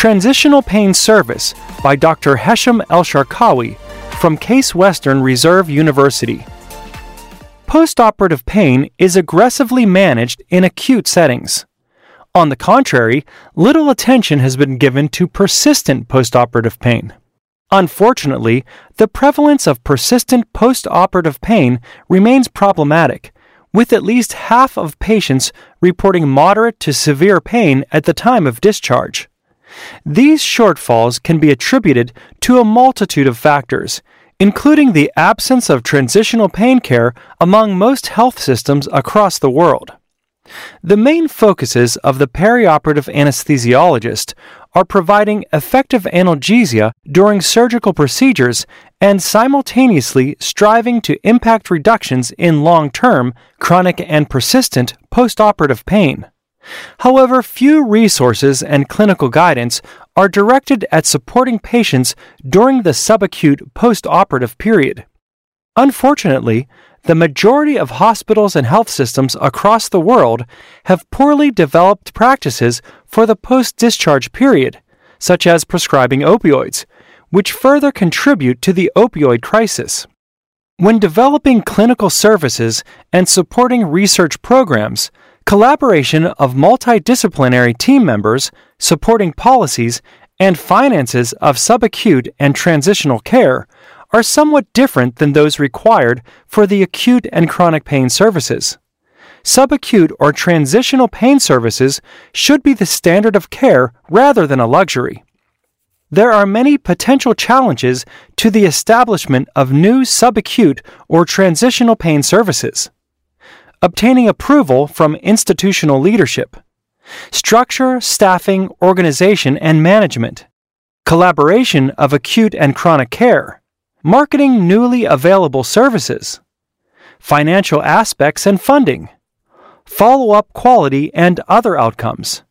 Transitional Pain Service by Dr. Hesham Elsharkawy from Case Western Reserve University. Postoperative pain is aggressively managed in acute settings. On the contrary, little attention has been given to persistent postoperative pain. Unfortunately, the prevalence of persistent postoperative pain remains problematic, with at least half of patients reporting moderate to severe pain at the time of discharge. These shortfalls can be attributed to a multitude of factors, including the absence of transitional pain care among most health systems across the world. The main focuses of the perioperative anesthesiologist are providing effective analgesia during surgical procedures and simultaneously striving to impact reductions in long term, chronic, and persistent postoperative pain. However, few resources and clinical guidance are directed at supporting patients during the subacute postoperative period. Unfortunately, the majority of hospitals and health systems across the world have poorly developed practices for the post discharge period, such as prescribing opioids, which further contribute to the opioid crisis. When developing clinical services and supporting research programs, collaboration of multidisciplinary team members, supporting policies, and finances of subacute and transitional care are somewhat different than those required for the acute and chronic pain services. Subacute or transitional pain services should be the standard of care rather than a luxury. There are many potential challenges to the establishment of new subacute or transitional pain services. Obtaining approval from institutional leadership, structure, staffing, organization, and management, collaboration of acute and chronic care, marketing newly available services, financial aspects and funding, follow up quality and other outcomes,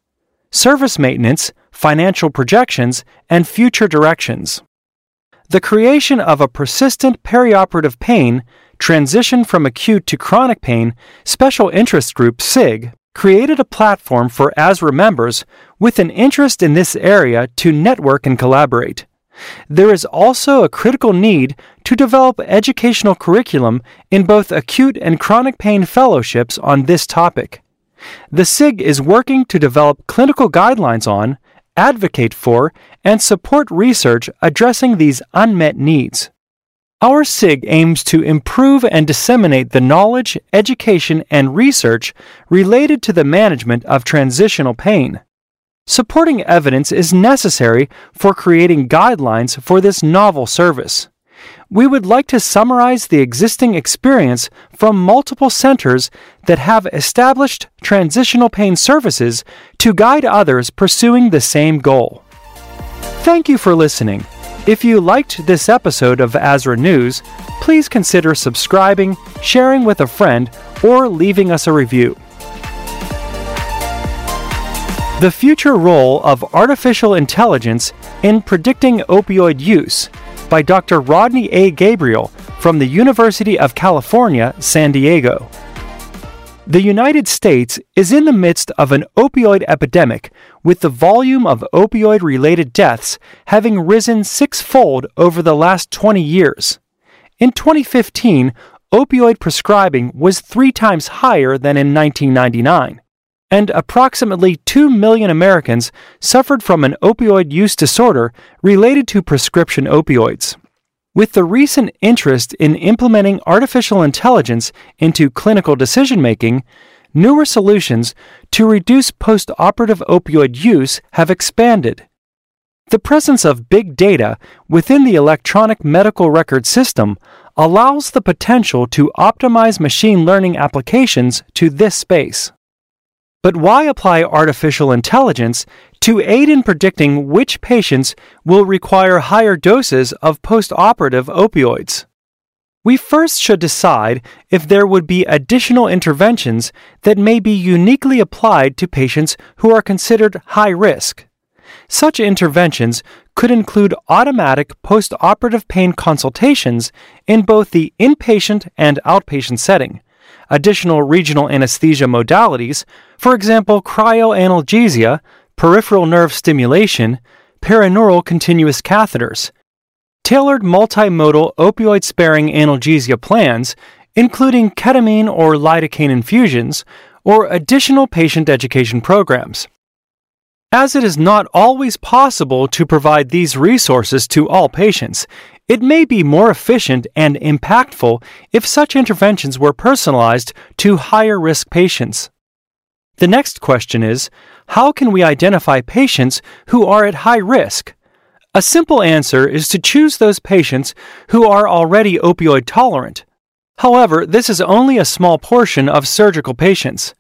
service maintenance, financial projections, and future directions. The creation of a persistent perioperative pain, transition from acute to chronic pain, special interest group SIG created a platform for ASRA members with an interest in this area to network and collaborate. There is also a critical need to develop educational curriculum in both acute and chronic pain fellowships on this topic. The SIG is working to develop clinical guidelines on, advocate for, and support research addressing these unmet needs. Our SIG aims to improve and disseminate the knowledge, education, and research related to the management of transitional pain. Supporting evidence is necessary for creating guidelines for this novel service. We would like to summarize the existing experience from multiple centers that have established transitional pain services to guide others pursuing the same goal. Thank you for listening. If you liked this episode of ASRA News, please consider subscribing, sharing with a friend, or leaving us a review. The future role of artificial intelligence in predicting opioid use by Dr. Rodney A. Gabriel from the University of California, San Diego. The United States is in the midst of an opioid epidemic, with the volume of opioid related deaths having risen sixfold over the last 20 years. In 2015, opioid prescribing was three times higher than in 1999 and approximately 2 million Americans suffered from an opioid use disorder related to prescription opioids. With the recent interest in implementing artificial intelligence into clinical decision making, newer solutions to reduce post operative opioid use have expanded. The presence of big data within the electronic medical record system allows the potential to optimize machine learning applications to this space. But why apply artificial intelligence to aid in predicting which patients will require higher doses of postoperative opioids? We first should decide if there would be additional interventions that may be uniquely applied to patients who are considered high risk. Such interventions could include automatic postoperative pain consultations in both the inpatient and outpatient setting additional regional anesthesia modalities, for example, cryoanalgesia, peripheral nerve stimulation, perineural continuous catheters, tailored multimodal opioid sparing analgesia plans, including ketamine or lidocaine infusions, or additional patient education programs. As it is not always possible to provide these resources to all patients, it may be more efficient and impactful if such interventions were personalized to higher risk patients. The next question is How can we identify patients who are at high risk? A simple answer is to choose those patients who are already opioid tolerant. However, this is only a small portion of surgical patients.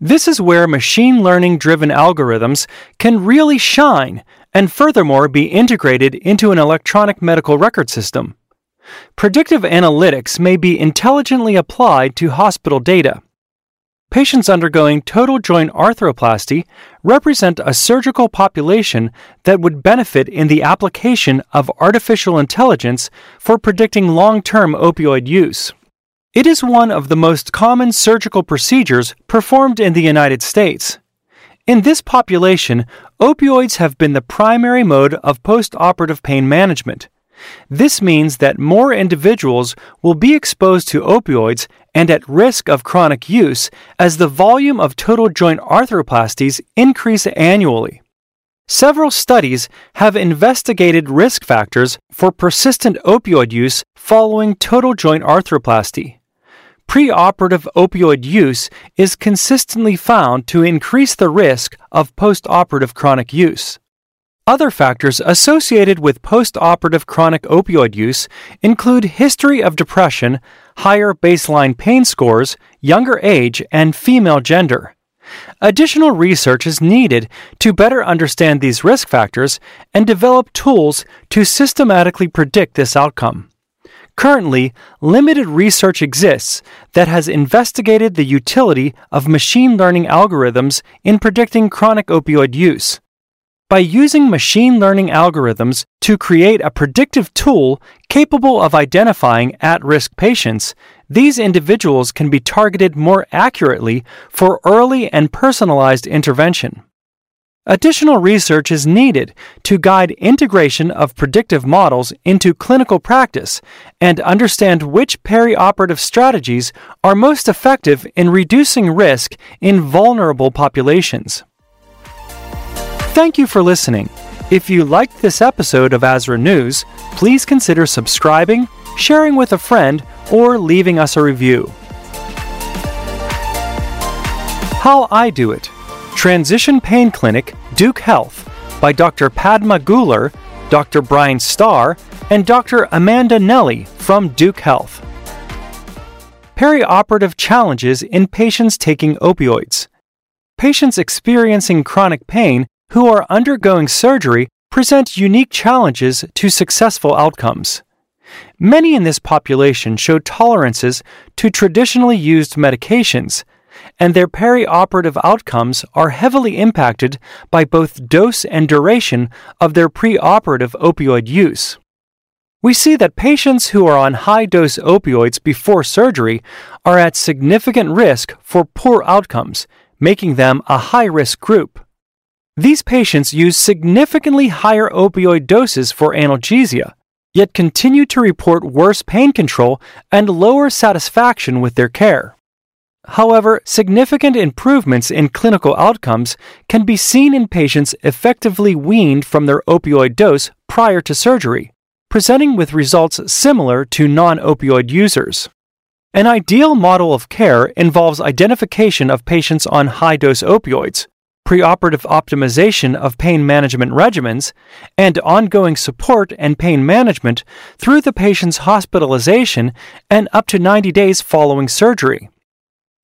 This is where machine learning driven algorithms can really shine and furthermore be integrated into an electronic medical record system. Predictive analytics may be intelligently applied to hospital data. Patients undergoing total joint arthroplasty represent a surgical population that would benefit in the application of artificial intelligence for predicting long term opioid use. It is one of the most common surgical procedures performed in the United States. In this population, opioids have been the primary mode of post operative pain management. This means that more individuals will be exposed to opioids and at risk of chronic use as the volume of total joint arthroplasties increase annually. Several studies have investigated risk factors for persistent opioid use following total joint arthroplasty preoperative opioid use is consistently found to increase the risk of postoperative chronic use. Other factors associated with postoperative chronic opioid use include history of depression, higher baseline pain scores, younger age, and female gender. Additional research is needed to better understand these risk factors and develop tools to systematically predict this outcome. Currently, limited research exists that has investigated the utility of machine learning algorithms in predicting chronic opioid use. By using machine learning algorithms to create a predictive tool capable of identifying at risk patients, these individuals can be targeted more accurately for early and personalized intervention. Additional research is needed to guide integration of predictive models into clinical practice and understand which perioperative strategies are most effective in reducing risk in vulnerable populations. Thank you for listening. If you liked this episode of ASRA News, please consider subscribing, sharing with a friend, or leaving us a review. How I Do It Transition Pain Clinic, Duke Health, by Dr. Padma Gulur, Dr. Brian Starr, and Dr. Amanda Nelly from Duke Health. Perioperative challenges in patients taking opioids. Patients experiencing chronic pain who are undergoing surgery present unique challenges to successful outcomes. Many in this population show tolerances to traditionally used medications, and their perioperative outcomes are heavily impacted by both dose and duration of their preoperative opioid use. We see that patients who are on high dose opioids before surgery are at significant risk for poor outcomes, making them a high risk group. These patients use significantly higher opioid doses for analgesia, yet continue to report worse pain control and lower satisfaction with their care. However, significant improvements in clinical outcomes can be seen in patients effectively weaned from their opioid dose prior to surgery, presenting with results similar to non opioid users. An ideal model of care involves identification of patients on high dose opioids, preoperative optimization of pain management regimens, and ongoing support and pain management through the patient's hospitalization and up to 90 days following surgery.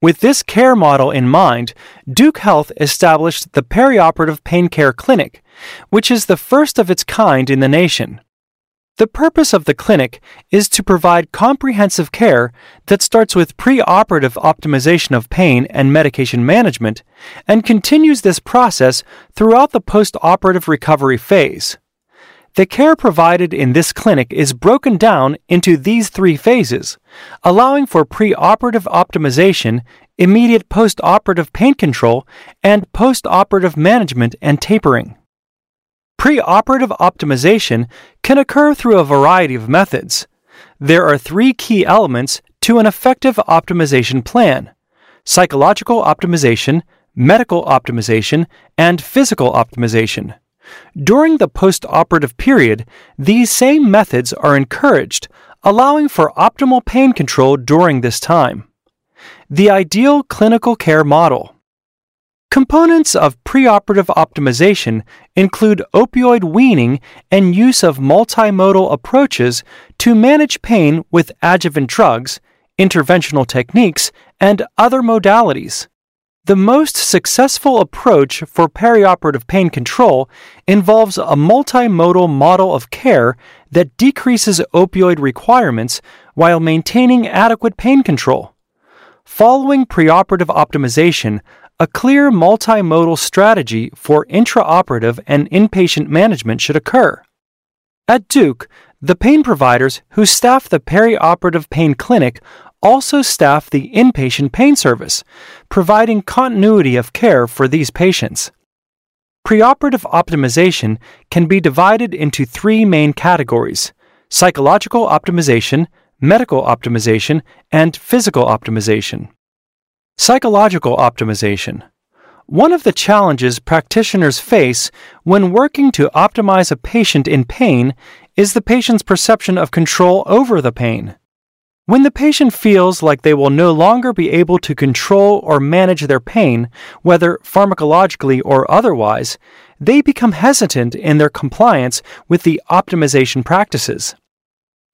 With this care model in mind, Duke Health established the Perioperative Pain Care Clinic, which is the first of its kind in the nation. The purpose of the clinic is to provide comprehensive care that starts with preoperative optimization of pain and medication management and continues this process throughout the postoperative recovery phase. The care provided in this clinic is broken down into these three phases, allowing for preoperative optimization, immediate postoperative pain control, and postoperative management and tapering. Preoperative optimization can occur through a variety of methods. There are three key elements to an effective optimization plan psychological optimization, medical optimization, and physical optimization. During the postoperative period, these same methods are encouraged, allowing for optimal pain control during this time. The ideal clinical care model. Components of preoperative optimization include opioid weaning and use of multimodal approaches to manage pain with adjuvant drugs, interventional techniques, and other modalities. The most successful approach for perioperative pain control involves a multimodal model of care that decreases opioid requirements while maintaining adequate pain control. Following preoperative optimization, a clear multimodal strategy for intraoperative and inpatient management should occur. At Duke, the pain providers who staff the perioperative pain clinic also staff the inpatient pain service, providing continuity of care for these patients. Preoperative optimization can be divided into three main categories psychological optimization, medical optimization, and physical optimization. Psychological optimization. One of the challenges practitioners face when working to optimize a patient in pain is the patient's perception of control over the pain. When the patient feels like they will no longer be able to control or manage their pain, whether pharmacologically or otherwise, they become hesitant in their compliance with the optimization practices.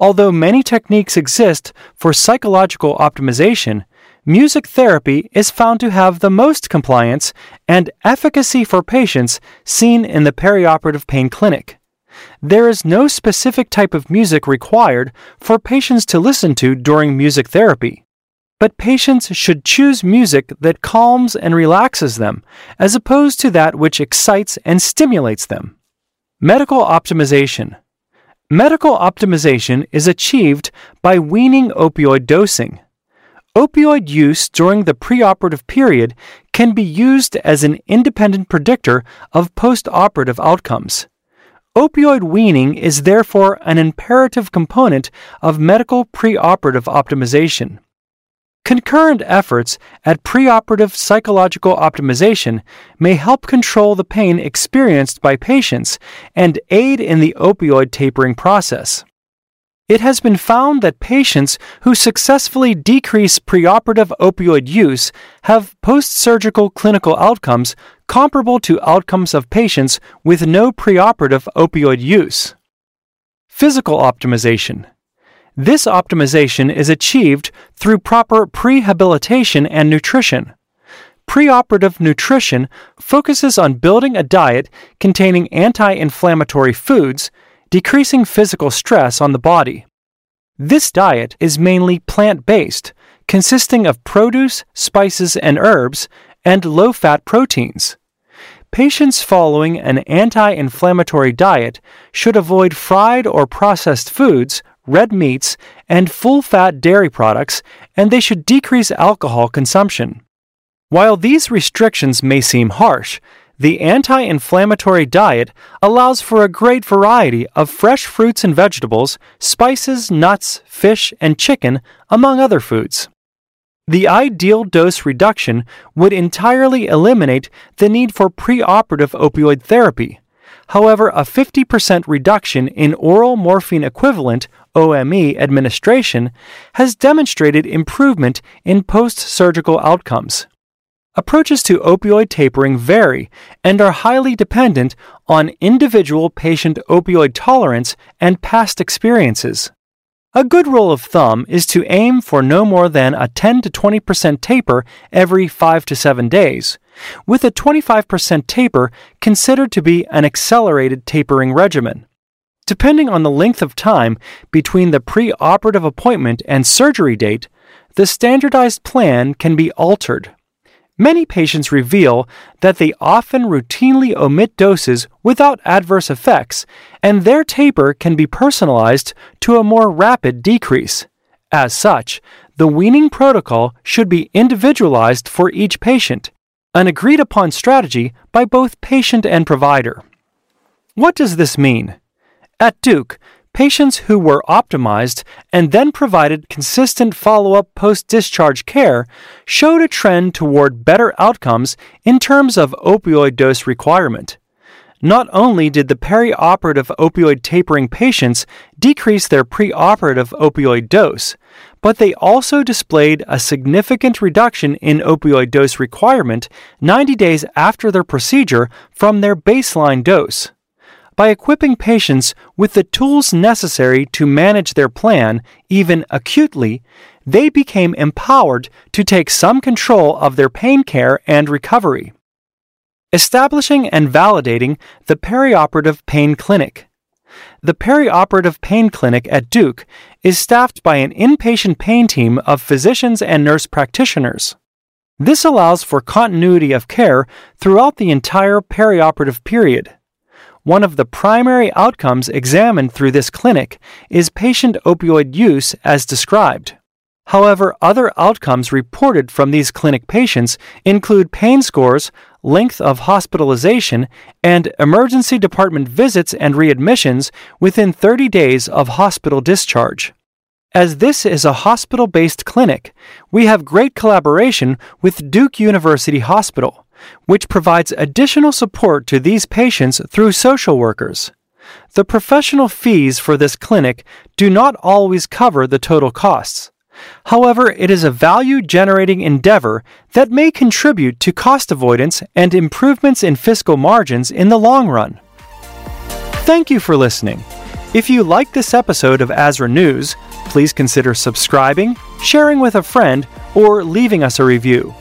Although many techniques exist for psychological optimization, music therapy is found to have the most compliance and efficacy for patients seen in the perioperative pain clinic. There is no specific type of music required for patients to listen to during music therapy. But patients should choose music that calms and relaxes them, as opposed to that which excites and stimulates them. Medical optimization. Medical optimization is achieved by weaning opioid dosing. Opioid use during the preoperative period can be used as an independent predictor of postoperative outcomes. Opioid weaning is therefore an imperative component of medical preoperative optimization. Concurrent efforts at preoperative psychological optimization may help control the pain experienced by patients and aid in the opioid tapering process. It has been found that patients who successfully decrease preoperative opioid use have post surgical clinical outcomes comparable to outcomes of patients with no preoperative opioid use. Physical optimization. This optimization is achieved through proper prehabilitation and nutrition. Preoperative nutrition focuses on building a diet containing anti inflammatory foods decreasing physical stress on the body. This diet is mainly plant based, consisting of produce, spices, and herbs, and low fat proteins. Patients following an anti inflammatory diet should avoid fried or processed foods, red meats, and full fat dairy products, and they should decrease alcohol consumption. While these restrictions may seem harsh, the anti inflammatory diet allows for a great variety of fresh fruits and vegetables, spices, nuts, fish, and chicken, among other foods. The ideal dose reduction would entirely eliminate the need for preoperative opioid therapy. However, a 50% reduction in oral morphine equivalent OME administration has demonstrated improvement in post surgical outcomes. Approaches to opioid tapering vary and are highly dependent on individual patient opioid tolerance and past experiences. A good rule of thumb is to aim for no more than a 10 to 20% taper every 5 to 7 days, with a 25% taper considered to be an accelerated tapering regimen. Depending on the length of time between the pre-operative appointment and surgery date, the standardized plan can be altered. Many patients reveal that they often routinely omit doses without adverse effects, and their taper can be personalized to a more rapid decrease. As such, the weaning protocol should be individualized for each patient, an agreed upon strategy by both patient and provider. What does this mean? At Duke, patients who were optimized and then provided consistent follow up post discharge care showed a trend toward better outcomes in terms of opioid dose requirement. Not only did the perioperative opioid tapering patients decrease their preoperative opioid dose, but they also displayed a significant reduction in opioid dose requirement 90 days after their procedure from their baseline dose. By equipping patients with the tools necessary to manage their plan, even acutely, they became empowered to take some control of their pain care and recovery. Establishing and validating the perioperative pain clinic. The perioperative pain clinic at Duke is staffed by an inpatient pain team of physicians and nurse practitioners. This allows for continuity of care throughout the entire perioperative period. One of the primary outcomes examined through this clinic is patient opioid use as described. However, other outcomes reported from these clinic patients include pain scores, length of hospitalization, and emergency department visits and readmissions within 30 days of hospital discharge. As this is a hospital based clinic, we have great collaboration with Duke University Hospital, which provides additional support to these patients through social workers. The professional fees for this clinic do not always cover the total costs. However, it is a value generating endeavor that may contribute to cost avoidance and improvements in fiscal margins in the long run. Thank you for listening. If you like this episode of ASRA News, please consider subscribing, sharing with a friend, or leaving us a review.